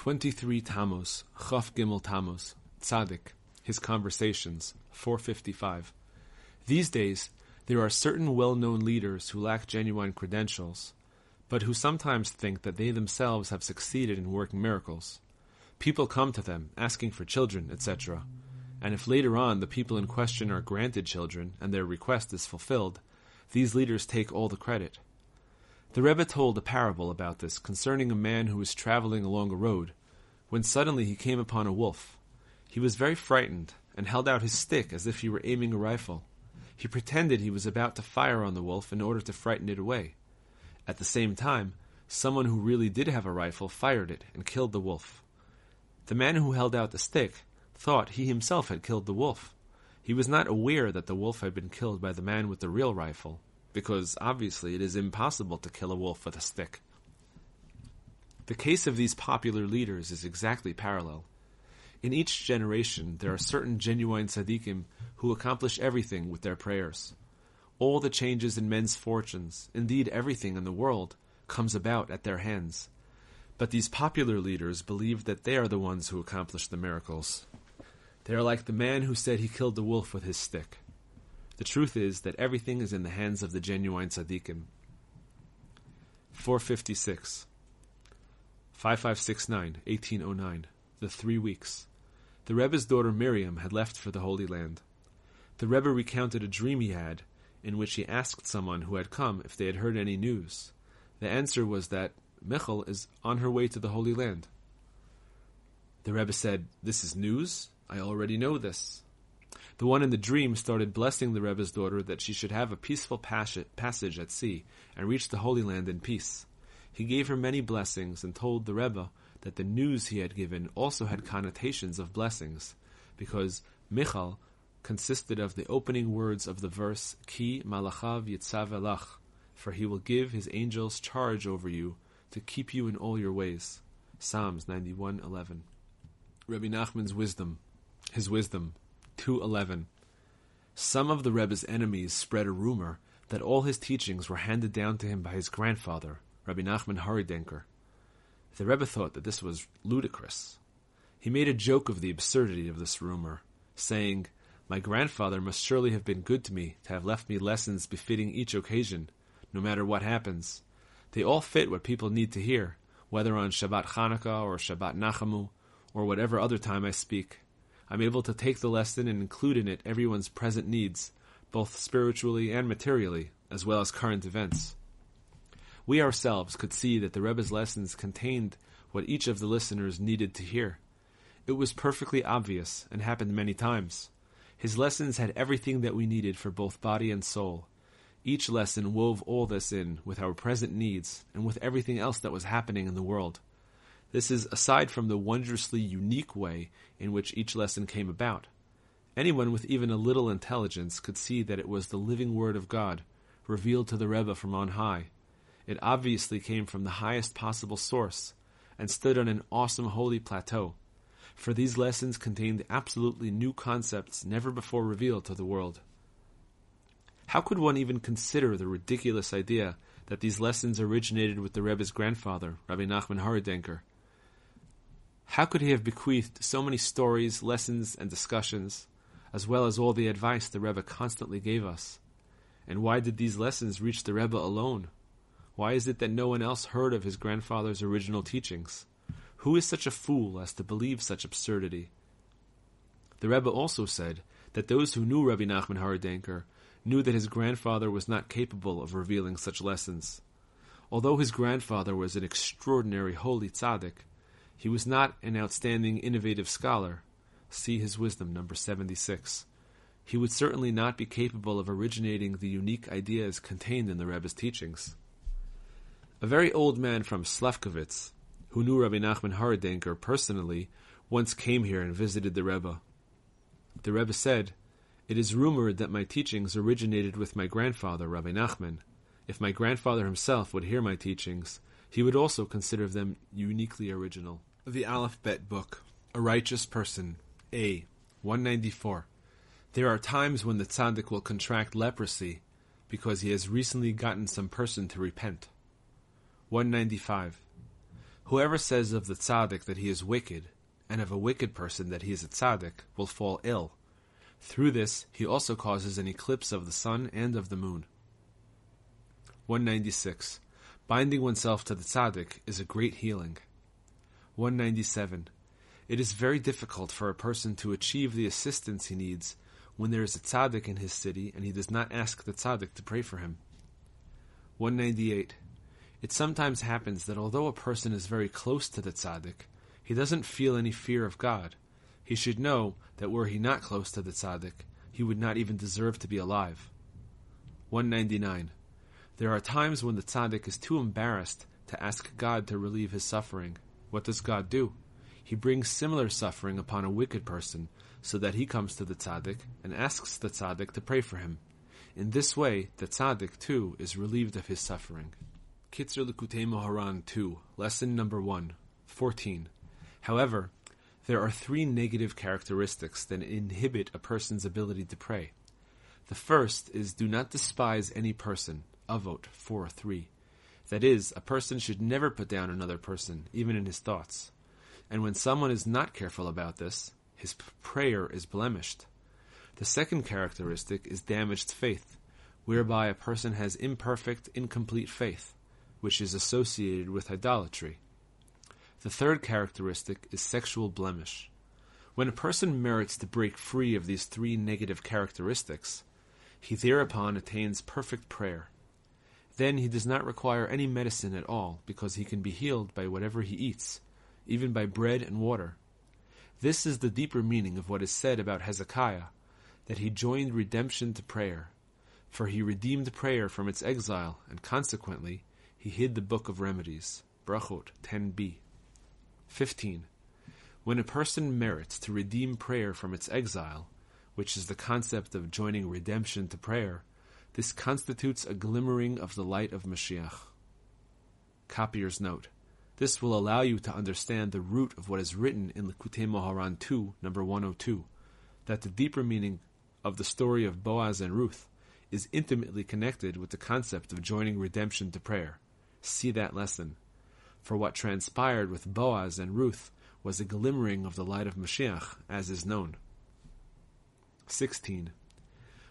23 Tammuz, Chaf Gimel Tammuz, Tzaddik, His Conversations, 455. These days, there are certain well-known leaders who lack genuine credentials, but who sometimes think that they themselves have succeeded in working miracles. People come to them, asking for children, etc., and if later on the people in question are granted children and their request is fulfilled, these leaders take all the credit. The Rebbe told a parable about this concerning a man who was traveling along a road, when suddenly he came upon a wolf. He was very frightened, and held out his stick as if he were aiming a rifle. He pretended he was about to fire on the wolf in order to frighten it away. At the same time, someone who really did have a rifle fired it and killed the wolf. The man who held out the stick thought he himself had killed the wolf. He was not aware that the wolf had been killed by the man with the real rifle, because obviously it is impossible to kill a wolf with a stick. The case of these popular leaders is exactly parallel. In each generation, there are certain genuine tzaddikim who accomplish everything with their prayers. All the changes in men's fortunes, indeed everything in the world, comes about at their hands. But these popular leaders believe that they are the ones who accomplish the miracles. They are like the man who said he killed the wolf with his stick. The truth is that everything is in the hands of the genuine tzaddikim. 456. 5569, 1809. The Three Weeks. The Rebbe's daughter Miriam had left for the Holy Land. The Rebbe recounted a dream he had, in which he asked someone who had come if they had heard any news. The answer was that Michal is on her way to the Holy Land. The Rebbe said, This is news? I already know this. The one in the dream started blessing the Rebbe's daughter that she should have a peaceful passage at sea and reach the Holy Land in peace. He gave her many blessings and told the Rebbe that the news he had given also had connotations of blessings, because Michal consisted of the opening words of the verse Ki malachav yitzav elach, for he will give his angels charge over you to keep you in all your ways. Psalms 91:11. Rabbi Nachman's wisdom, his wisdom, 211. Some of the Rebbe's enemies spread a rumor that all his teachings were handed down to him by his grandfather, Rabbi Nachman Horodenker. The Rebbe thought that this was ludicrous. He made a joke of the absurdity of this rumor, saying, My grandfather must surely have been good to me to have left me lessons befitting each occasion, no matter what happens. They all fit what people need to hear, whether on Shabbat Chanukah or Shabbat Nachamu, or whatever other time I speak. I'm able to take the lesson and include in it everyone's present needs, both spiritually and materially, as well as current events. We ourselves could see that the Rebbe's lessons contained what each of the listeners needed to hear. It was perfectly obvious and happened many times. His lessons had everything that we needed for both body and soul. Each lesson wove all this in with our present needs and with everything else that was happening in the world. This is aside from the wondrously unique way in which each lesson came about. Anyone with even a little intelligence could see that it was the living Word of God, revealed to the Rebbe from on high. It obviously came from the highest possible source, and stood on an awesome holy plateau, for these lessons contained absolutely new concepts never before revealed to the world. How could one even consider the ridiculous idea that these lessons originated with the Rebbe's grandfather, Rabbi Nachman Horodenker, how could he have bequeathed so many stories, lessons, and discussions, as well as all the advice the Rebbe constantly gave us? And why did these lessons reach the Rebbe alone? Why is it that no one else heard of his grandfather's original teachings? Who is such a fool as to believe such absurdity? The Rebbe also said that those who knew Rabbi Nachman Horodenker knew that his grandfather was not capable of revealing such lessons. Although his grandfather was an extraordinary holy tzaddik, he was not an outstanding innovative scholar. See his wisdom, number 76. He would certainly not be capable of originating the unique ideas contained in the Rebbe's teachings. A very old man from Slavkovitz, who knew Rabbi Nachman Horodenker personally, once came here and visited the Rebbe. The Rebbe said, It is rumored that my teachings originated with my grandfather, Rabbi Nachman. If my grandfather himself would hear my teachings, he would also consider them uniquely original. The Alphabet Book, A Righteous Person, A. 194. There are times when the tzaddik will contract leprosy because he has recently gotten some person to repent. 195. Whoever says of the tzaddik that he is wicked, and of a wicked person that he is a tzaddik, will fall ill. Through this, he also causes an eclipse of the sun and of the moon. 196. Binding oneself to the tzaddik is a great healing. 197. It is very difficult for a person to achieve the assistance he needs when there is a tzaddik in his city and he does not ask the tzaddik to pray for him. 198. It sometimes happens that although a person is very close to the tzaddik, he doesn't feel any fear of God. He should know that were he not close to the tzaddik, he would not even deserve to be alive. 199. There are times when the tzaddik is too embarrassed to ask God to relieve his suffering. What does God do? He brings similar suffering upon a wicked person, so that he comes to the tzaddik and asks the tzaddik to pray for him. In this way, the tzaddik too is relieved of his suffering. Kitzur Likutei Moharan 2, Lesson Number 1, 14. However, there are three negative characteristics that inhibit a person's ability to pray. The first is do not despise any person, Avot 4 3. That is, a person should never put down another person, even in his thoughts. And when someone is not careful about this, his prayer is blemished. The second characteristic is damaged faith, whereby a person has imperfect, incomplete faith which is associated with idolatry. The third characteristic is sexual blemish. When a person merits to break free of these three negative characteristics, he thereupon attains perfect prayer. Then he does not require any medicine at all, because he can be healed by whatever he eats, even by bread and water. This is the deeper meaning of what is said about Hezekiah, that he joined redemption to prayer, for he redeemed prayer from its exile, and consequently he hid the book of remedies. Brachot 10b. 15. When a person merits to redeem prayer from its exile, which is the concept of joining redemption to prayer, this constitutes a glimmering of the light of Mashiach. Copier's note. This will allow you to understand the root of what is written in Likutei Moharan 2, number 102, that the deeper meaning of the story of Boaz and Ruth is intimately connected with the concept of joining redemption to prayer see that lesson. For what transpired with Boaz and Ruth was a glimmering of the light of Mashiach, as is known. 16.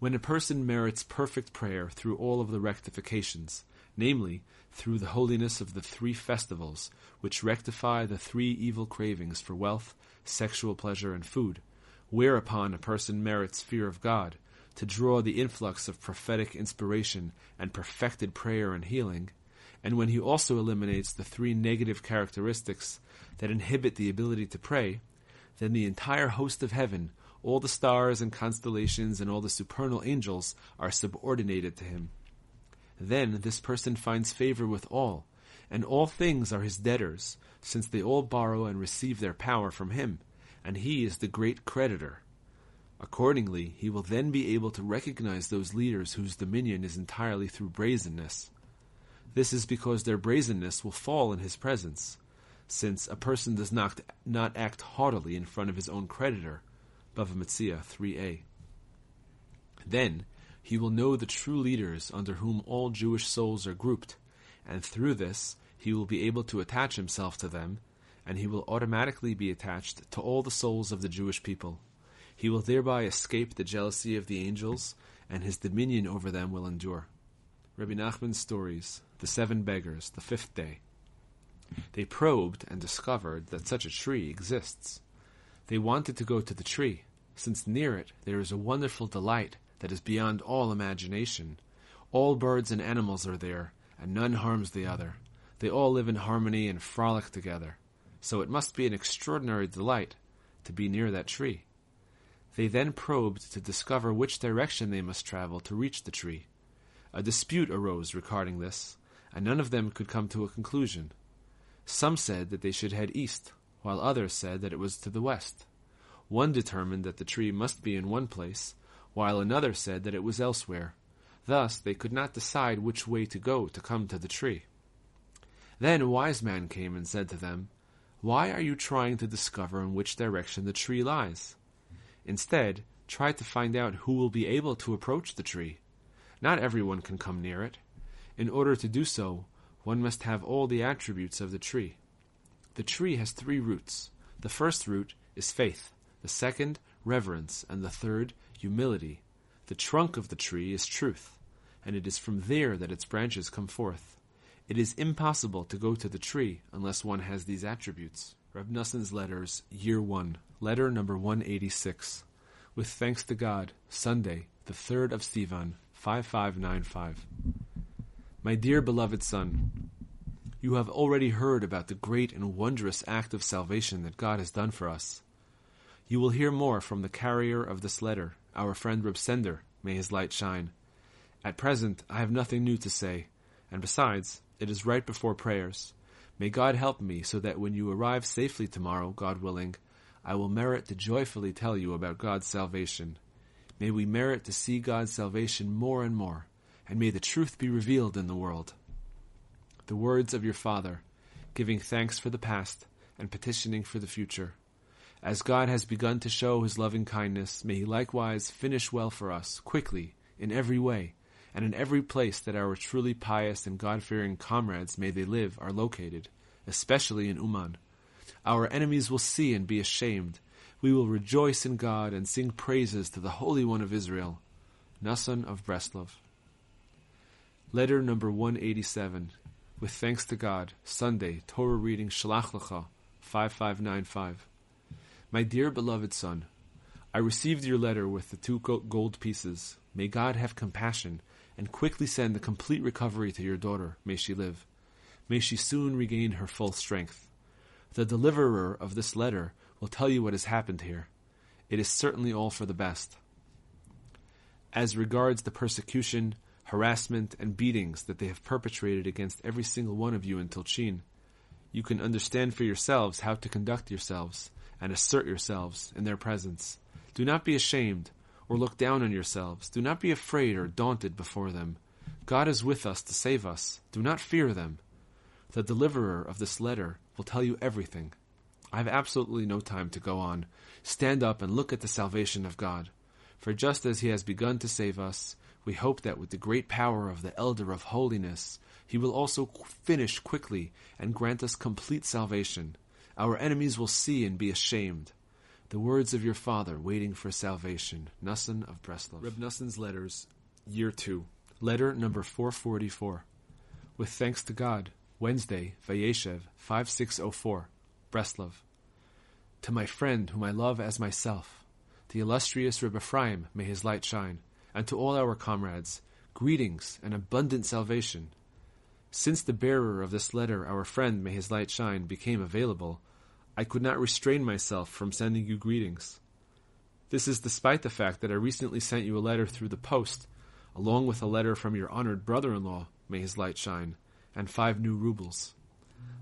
When a person merits perfect prayer through all of the rectifications, namely, through the holiness of the three festivals, which rectify the three evil cravings for wealth, sexual pleasure, and food, whereupon a person merits fear of God, to draw the influx of prophetic inspiration and perfected prayer and healing, and when he also eliminates the three negative characteristics that inhibit the ability to pray, then the entire host of heaven, all the stars and constellations and all the supernal angels are subordinated to him. Then this person finds favor with all, and all things are his debtors, since they all borrow and receive their power from him, and he is the great creditor. Accordingly, he will then be able to recognize those leaders whose dominion is entirely through brazenness. This is because their brazenness will fall in his presence, since a person does not, not act haughtily in front of his own creditor. Bava Metzia 3a. Then he will know the true leaders under whom all Jewish souls are grouped, and through this he will be able to attach himself to them, and he will automatically be attached to all the souls of the Jewish people. He will thereby escape the jealousy of the angels, and his dominion over them will endure. Rabbi Nachman's stories, The Seven Beggars, the fifth day. They probed and discovered that such a tree exists. They wanted to go to the tree, since near it there is a wonderful delight that is beyond all imagination. All birds and animals are there, and none harms the other. They all live in harmony and frolic together. So it must be an extraordinary delight to be near that tree. They then probed to discover which direction they must travel to reach the tree. A dispute arose regarding this, and none of them could come to a conclusion. Some said that they should head east, while others said that it was to the west. One determined that the tree must be in one place, while another said that it was elsewhere. Thus they could not decide which way to go to come to the tree. Then a wise man came and said to them, Why are you trying to discover in which direction the tree lies? Instead, try to find out who will be able to approach the tree. Not everyone can come near it. In order to do so, one must have all the attributes of the tree. The tree has three roots. The first root is faith, the second, reverence, and the third, humility. The trunk of the tree is truth, and it is from there that its branches come forth. It is impossible to go to the tree unless one has these attributes. Reb Noson's Letters, Year 1, Letter number 186. With thanks to God, Sunday, the 3rd of Sivan, 5595. My dear beloved son, you have already heard about the great and wondrous act of salvation that God has done for us. You will hear more from the carrier of this letter, our friend Reb Sender, may his light shine. At present, I have nothing new to say, and besides, it is right before prayers. May God help me so that when you arrive safely tomorrow, God willing, I will merit to joyfully tell you about God's salvation. May we merit to see God's salvation more and more, and may the truth be revealed in the world. The words of your Father, giving thanks for the past and petitioning for the future. As God has begun to show his loving kindness, may he likewise finish well for us, quickly, in every way, and in every place that our truly pious and God-fearing comrades may they live are located, especially in Uman. Our enemies will see and be ashamed. We will rejoice in God and sing praises to the Holy One of Israel. Nasan of Breslov. Letter number 187. With thanks to God, Sunday, Torah reading Shalach Lecha, 5595. My dear beloved son, I received your letter with the two gold pieces. May God have compassion and quickly send a complete recovery to your daughter. May she live. May she soon regain her full strength. The deliverer of this letter will tell you what has happened here. It is certainly all for the best. As regards the persecution, harassment, and beatings that they have perpetrated against every single one of you in Tulchin, you can understand for yourselves how to conduct yourselves and assert yourselves in their presence. Do not be ashamed, or look down on yourselves. Do not be afraid or daunted before them. God is with us to save us. Do not fear them. The deliverer of this letter will tell you everything. I have absolutely no time to go on. Stand up and look at the salvation of God. For just as He has begun to save us, we hope that with the great power of the Elder of Holiness, He will also finish quickly and grant us complete salvation. Our enemies will see and be ashamed the words of your father waiting for salvation. Nasan of Breslov. Reb Noson's Letters, Year 2. Letter number 444. With thanks to God, Wednesday, Vayeshev, 5604, Breslov. To my friend whom I love as myself, the illustrious Reb Ephraim, may his light shine, and to all our comrades, greetings and abundant salvation. Since the bearer of this letter, our friend, may his light shine, became available, I could not restrain myself from sending you greetings. This is despite the fact that I recently sent you a letter through the post, along with a letter from your honored brother-in-law, may his light shine, and five new rubles.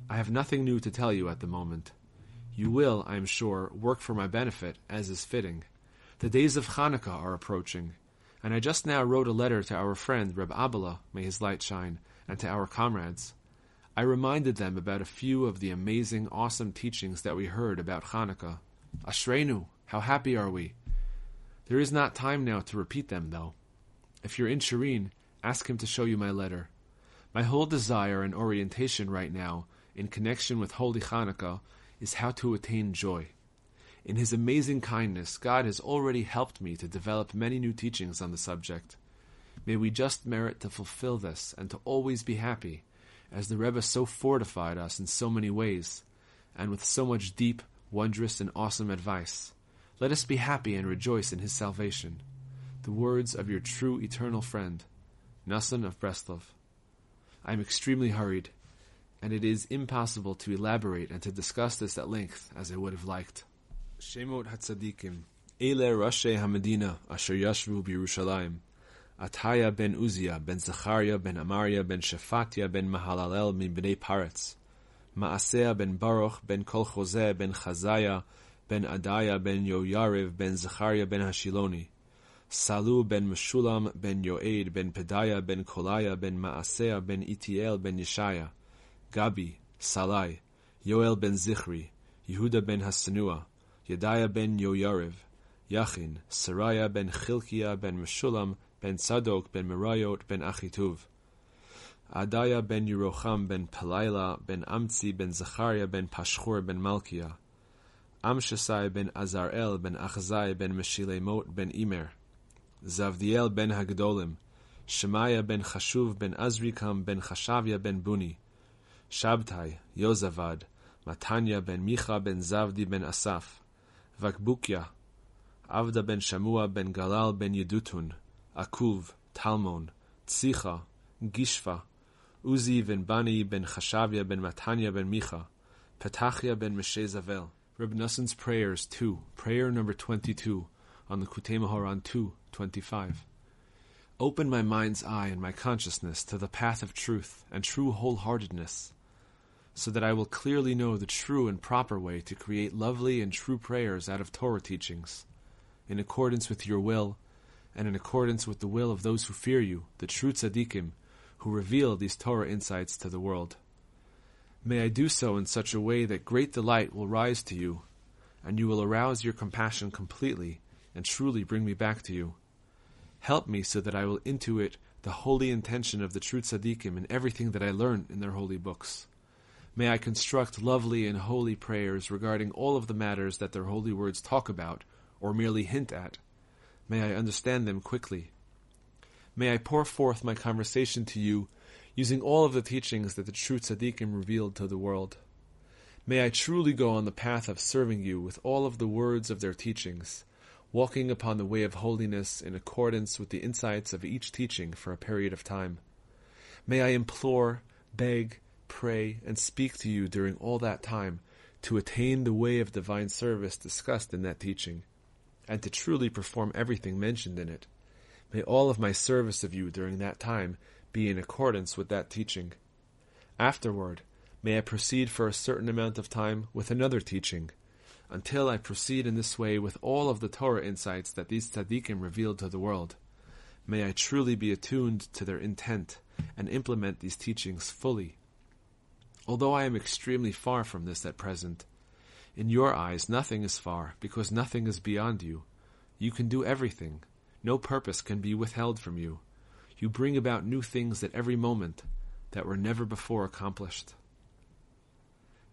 I have nothing new to tell you at the moment. You will, I am sure, work for my benefit, as is fitting. The days of Hanukkah are approaching, and I just now wrote a letter to our friend Reb Abela, may his light shine, and to our comrades. I reminded them about a few of the amazing, awesome teachings that we heard about Hanukkah. Ashreinu, how happy are we? There is not time now to repeat them, though. If you're in Shireen, ask him to show you my letter. My whole desire and orientation right now, in connection with Holy Hanukkah, is how to attain joy. In His amazing kindness, God has already helped me to develop many new teachings on the subject. May we just merit to fulfill this and to always be happy as the Rebbe so fortified us in so many ways, and with so much deep, wondrous, and awesome advice. Let us be happy and rejoice in his salvation. The words of your true eternal friend, Nasan of Breslov. I am extremely hurried, and it is impossible to elaborate and to discuss this at length as I would have liked. שמות הצדיקים, אלה ראשי המדינה אשר ישבו בירושלים, עתיה בן עוזיה, בן זכריה, בן אמריה, בן שפטיה, בן מהללל מבני פרץ, מעשיה בן ברוך, בן כל חוזה, בן חזיה, בן עדיה, בן יוירב, בן זכריה, בן השילוני, סלו בן משולם, בן יועד, בן פדיה, בן קוליה, בן מעשיה, בן איטיאל, בן ישעיה, גבי, סלי, יואל בן זכרי, יהודה בן השנואה, Yedaya ben Yoyariv, Yachin, Saraya ben Chilkia, ben Meshulam, ben Sadok ben Merayot ben Achituv, Adaya ben Yerocham ben Pelaila ben Amtzi ben Zachariah ben Pashchur ben Malkiah, Amshasai ben Azarel ben Achzai ben Meshilemot ben Imer, Zavdiel ben Hagdolim, Shemaiah ben Chashuv ben Azrikam ben Chashavia ben Buni, Shabtai, Yozavad, Matanya ben Micha ben Zavdi ben Asaf, Vakbukya, Avda ben Shamua ben Galal ben Yedutun, Akuv, Talmon, Tzicha, Gishva, Uzi ben Bani ben Chashavia ben Matanya ben Micha, Petachia ben Meshe Zavel. Reb Noson's Prayers 2, prayer number 22, on Likutei Moharan 2, 25. Open my mind's eye and my consciousness to the path of truth and true wholeheartedness, so that I will clearly know the true and proper way to create lovely and true prayers out of Torah teachings, in accordance with your will, and in accordance with the will of those who fear you, the true tzaddikim, who reveal these Torah insights to the world. May I do so in such a way that great delight will rise to you, and you will arouse your compassion completely and truly bring me back to you. Help me so that I will intuit the holy intention of the true tzaddikim in everything that I learn in their holy books. May I construct lovely and holy prayers regarding all of the matters that their holy words talk about or merely hint at. May I understand them quickly. May I pour forth my conversation to you using all of the teachings that the true tzaddikim revealed to the world. May I truly go on the path of serving you with all of the words of their teachings, walking upon the way of holiness in accordance with the insights of each teaching for a period of time. May I implore, beg, pray, and speak to you during all that time to attain the way of divine service discussed in that teaching, and to truly perform everything mentioned in it. May all of my service of you during that time be in accordance with that teaching. Afterward, may I proceed for a certain amount of time with another teaching, until I proceed in this way with all of the Torah insights that these tzaddikim revealed to the world. May I truly be attuned to their intent and implement these teachings fully. Although I am extremely far from this at present, in your eyes nothing is far, because nothing is beyond you. You can do everything. No purpose can be withheld from you. You bring about new things at every moment that were never before accomplished.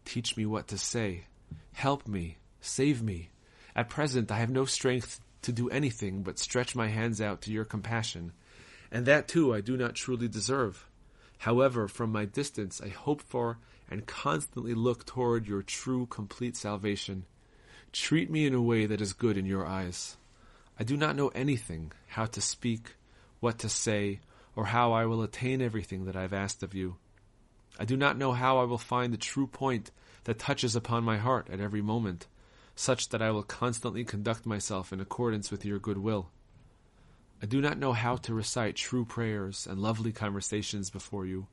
Teach me what to say. Help me. Save me. At present, I have no strength to do anything but stretch my hands out to your compassion, and that too I do not truly deserve. However, from my distance, I hope for and constantly look toward your true, complete salvation. Treat me in a way that is good in your eyes. I do not know anything, how to speak, what to say, or how I will attain everything that I have asked of you. I do not know how I will find the true point that touches upon my heart at every moment, such that I will constantly conduct myself in accordance with your good will. I do not know how to recite true prayers and lovely conversations before you,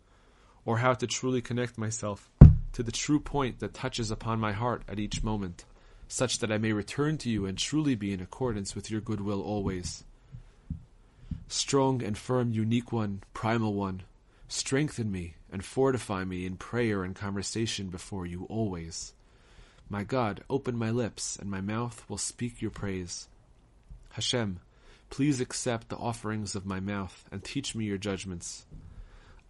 or how to truly connect myself to the true point that touches upon my heart at each moment, such that I may return to you and truly be in accordance with your good will always. Strong and firm, unique one, primal one, strengthen me and fortify me in prayer and conversation before you always. My God, open my lips, and my mouth will speak your praise. Hashem, please accept the offerings of my mouth and teach me your judgments.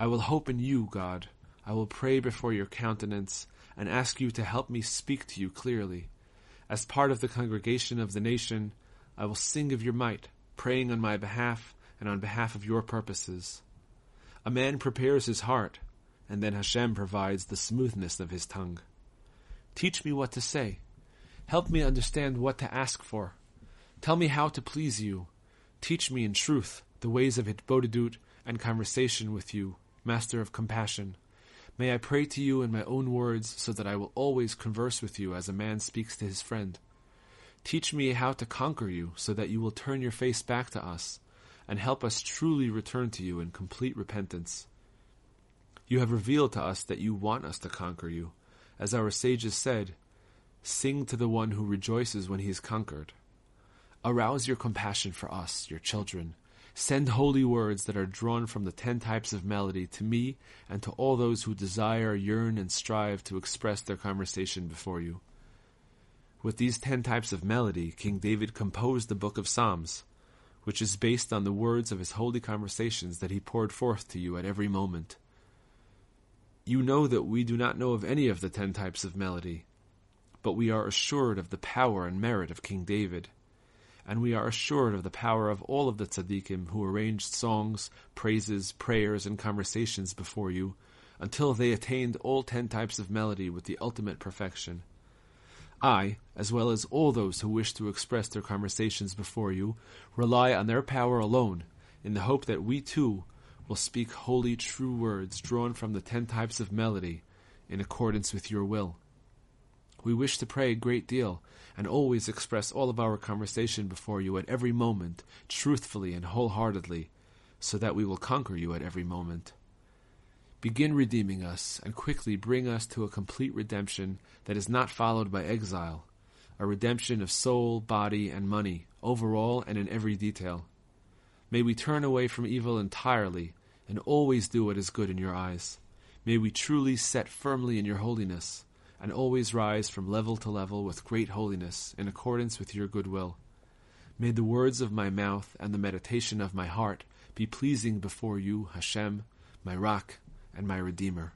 I will hope in you, God. I will pray before your countenance and ask you to help me speak to you clearly. As part of the congregation of the nation, I will sing of your might, praying on my behalf and on behalf of your purposes. A man prepares his heart, and then Hashem provides the smoothness of his tongue. Teach me what to say. Help me understand what to ask for. Tell me how to please you. Teach me in truth the ways of Hitbodedut and conversation with you, Master of compassion. May I pray to you in my own words so that I will always converse with you as a man speaks to his friend. Teach me how to conquer you so that you will turn your face back to us and help us truly return to you in complete repentance. You have revealed to us that you want us to conquer you. As our sages said, Sing to the one who rejoices when he is conquered. Arouse your compassion for us, your children. Send holy words that are drawn from the ten types of melody to me and to all those who desire, yearn, and strive to express their conversation before you. With these ten types of melody, King David composed the book of Psalms, which is based on the words of his holy conversations that he poured forth to you at every moment. You know that we do not know of any of the ten types of melody, but we are assured of the power and merit of King David, and we are assured of the power of all of the tzaddikim who arranged songs, praises, prayers, and conversations before you until they attained all ten types of melody with the ultimate perfection. I, as well as all those who wish to express their conversations before you, rely on their power alone, in the hope that we too will speak holy, true words drawn from the ten types of melody in accordance with your will. We wish to pray a great deal and always express all of our conversation before you at every moment, truthfully and wholeheartedly, so that we will conquer you at every moment. Begin redeeming us, and quickly bring us to a complete redemption that is not followed by exile, a redemption of soul, body, and money, overall and in every detail. May we turn away from evil entirely, and always do what is good in your eyes. May we truly set firmly in your holiness, and always rise from level to level with great holiness, in accordance with your good will. May the words of my mouth and the meditation of my heart be pleasing before you, Hashem, my rock and my Redeemer.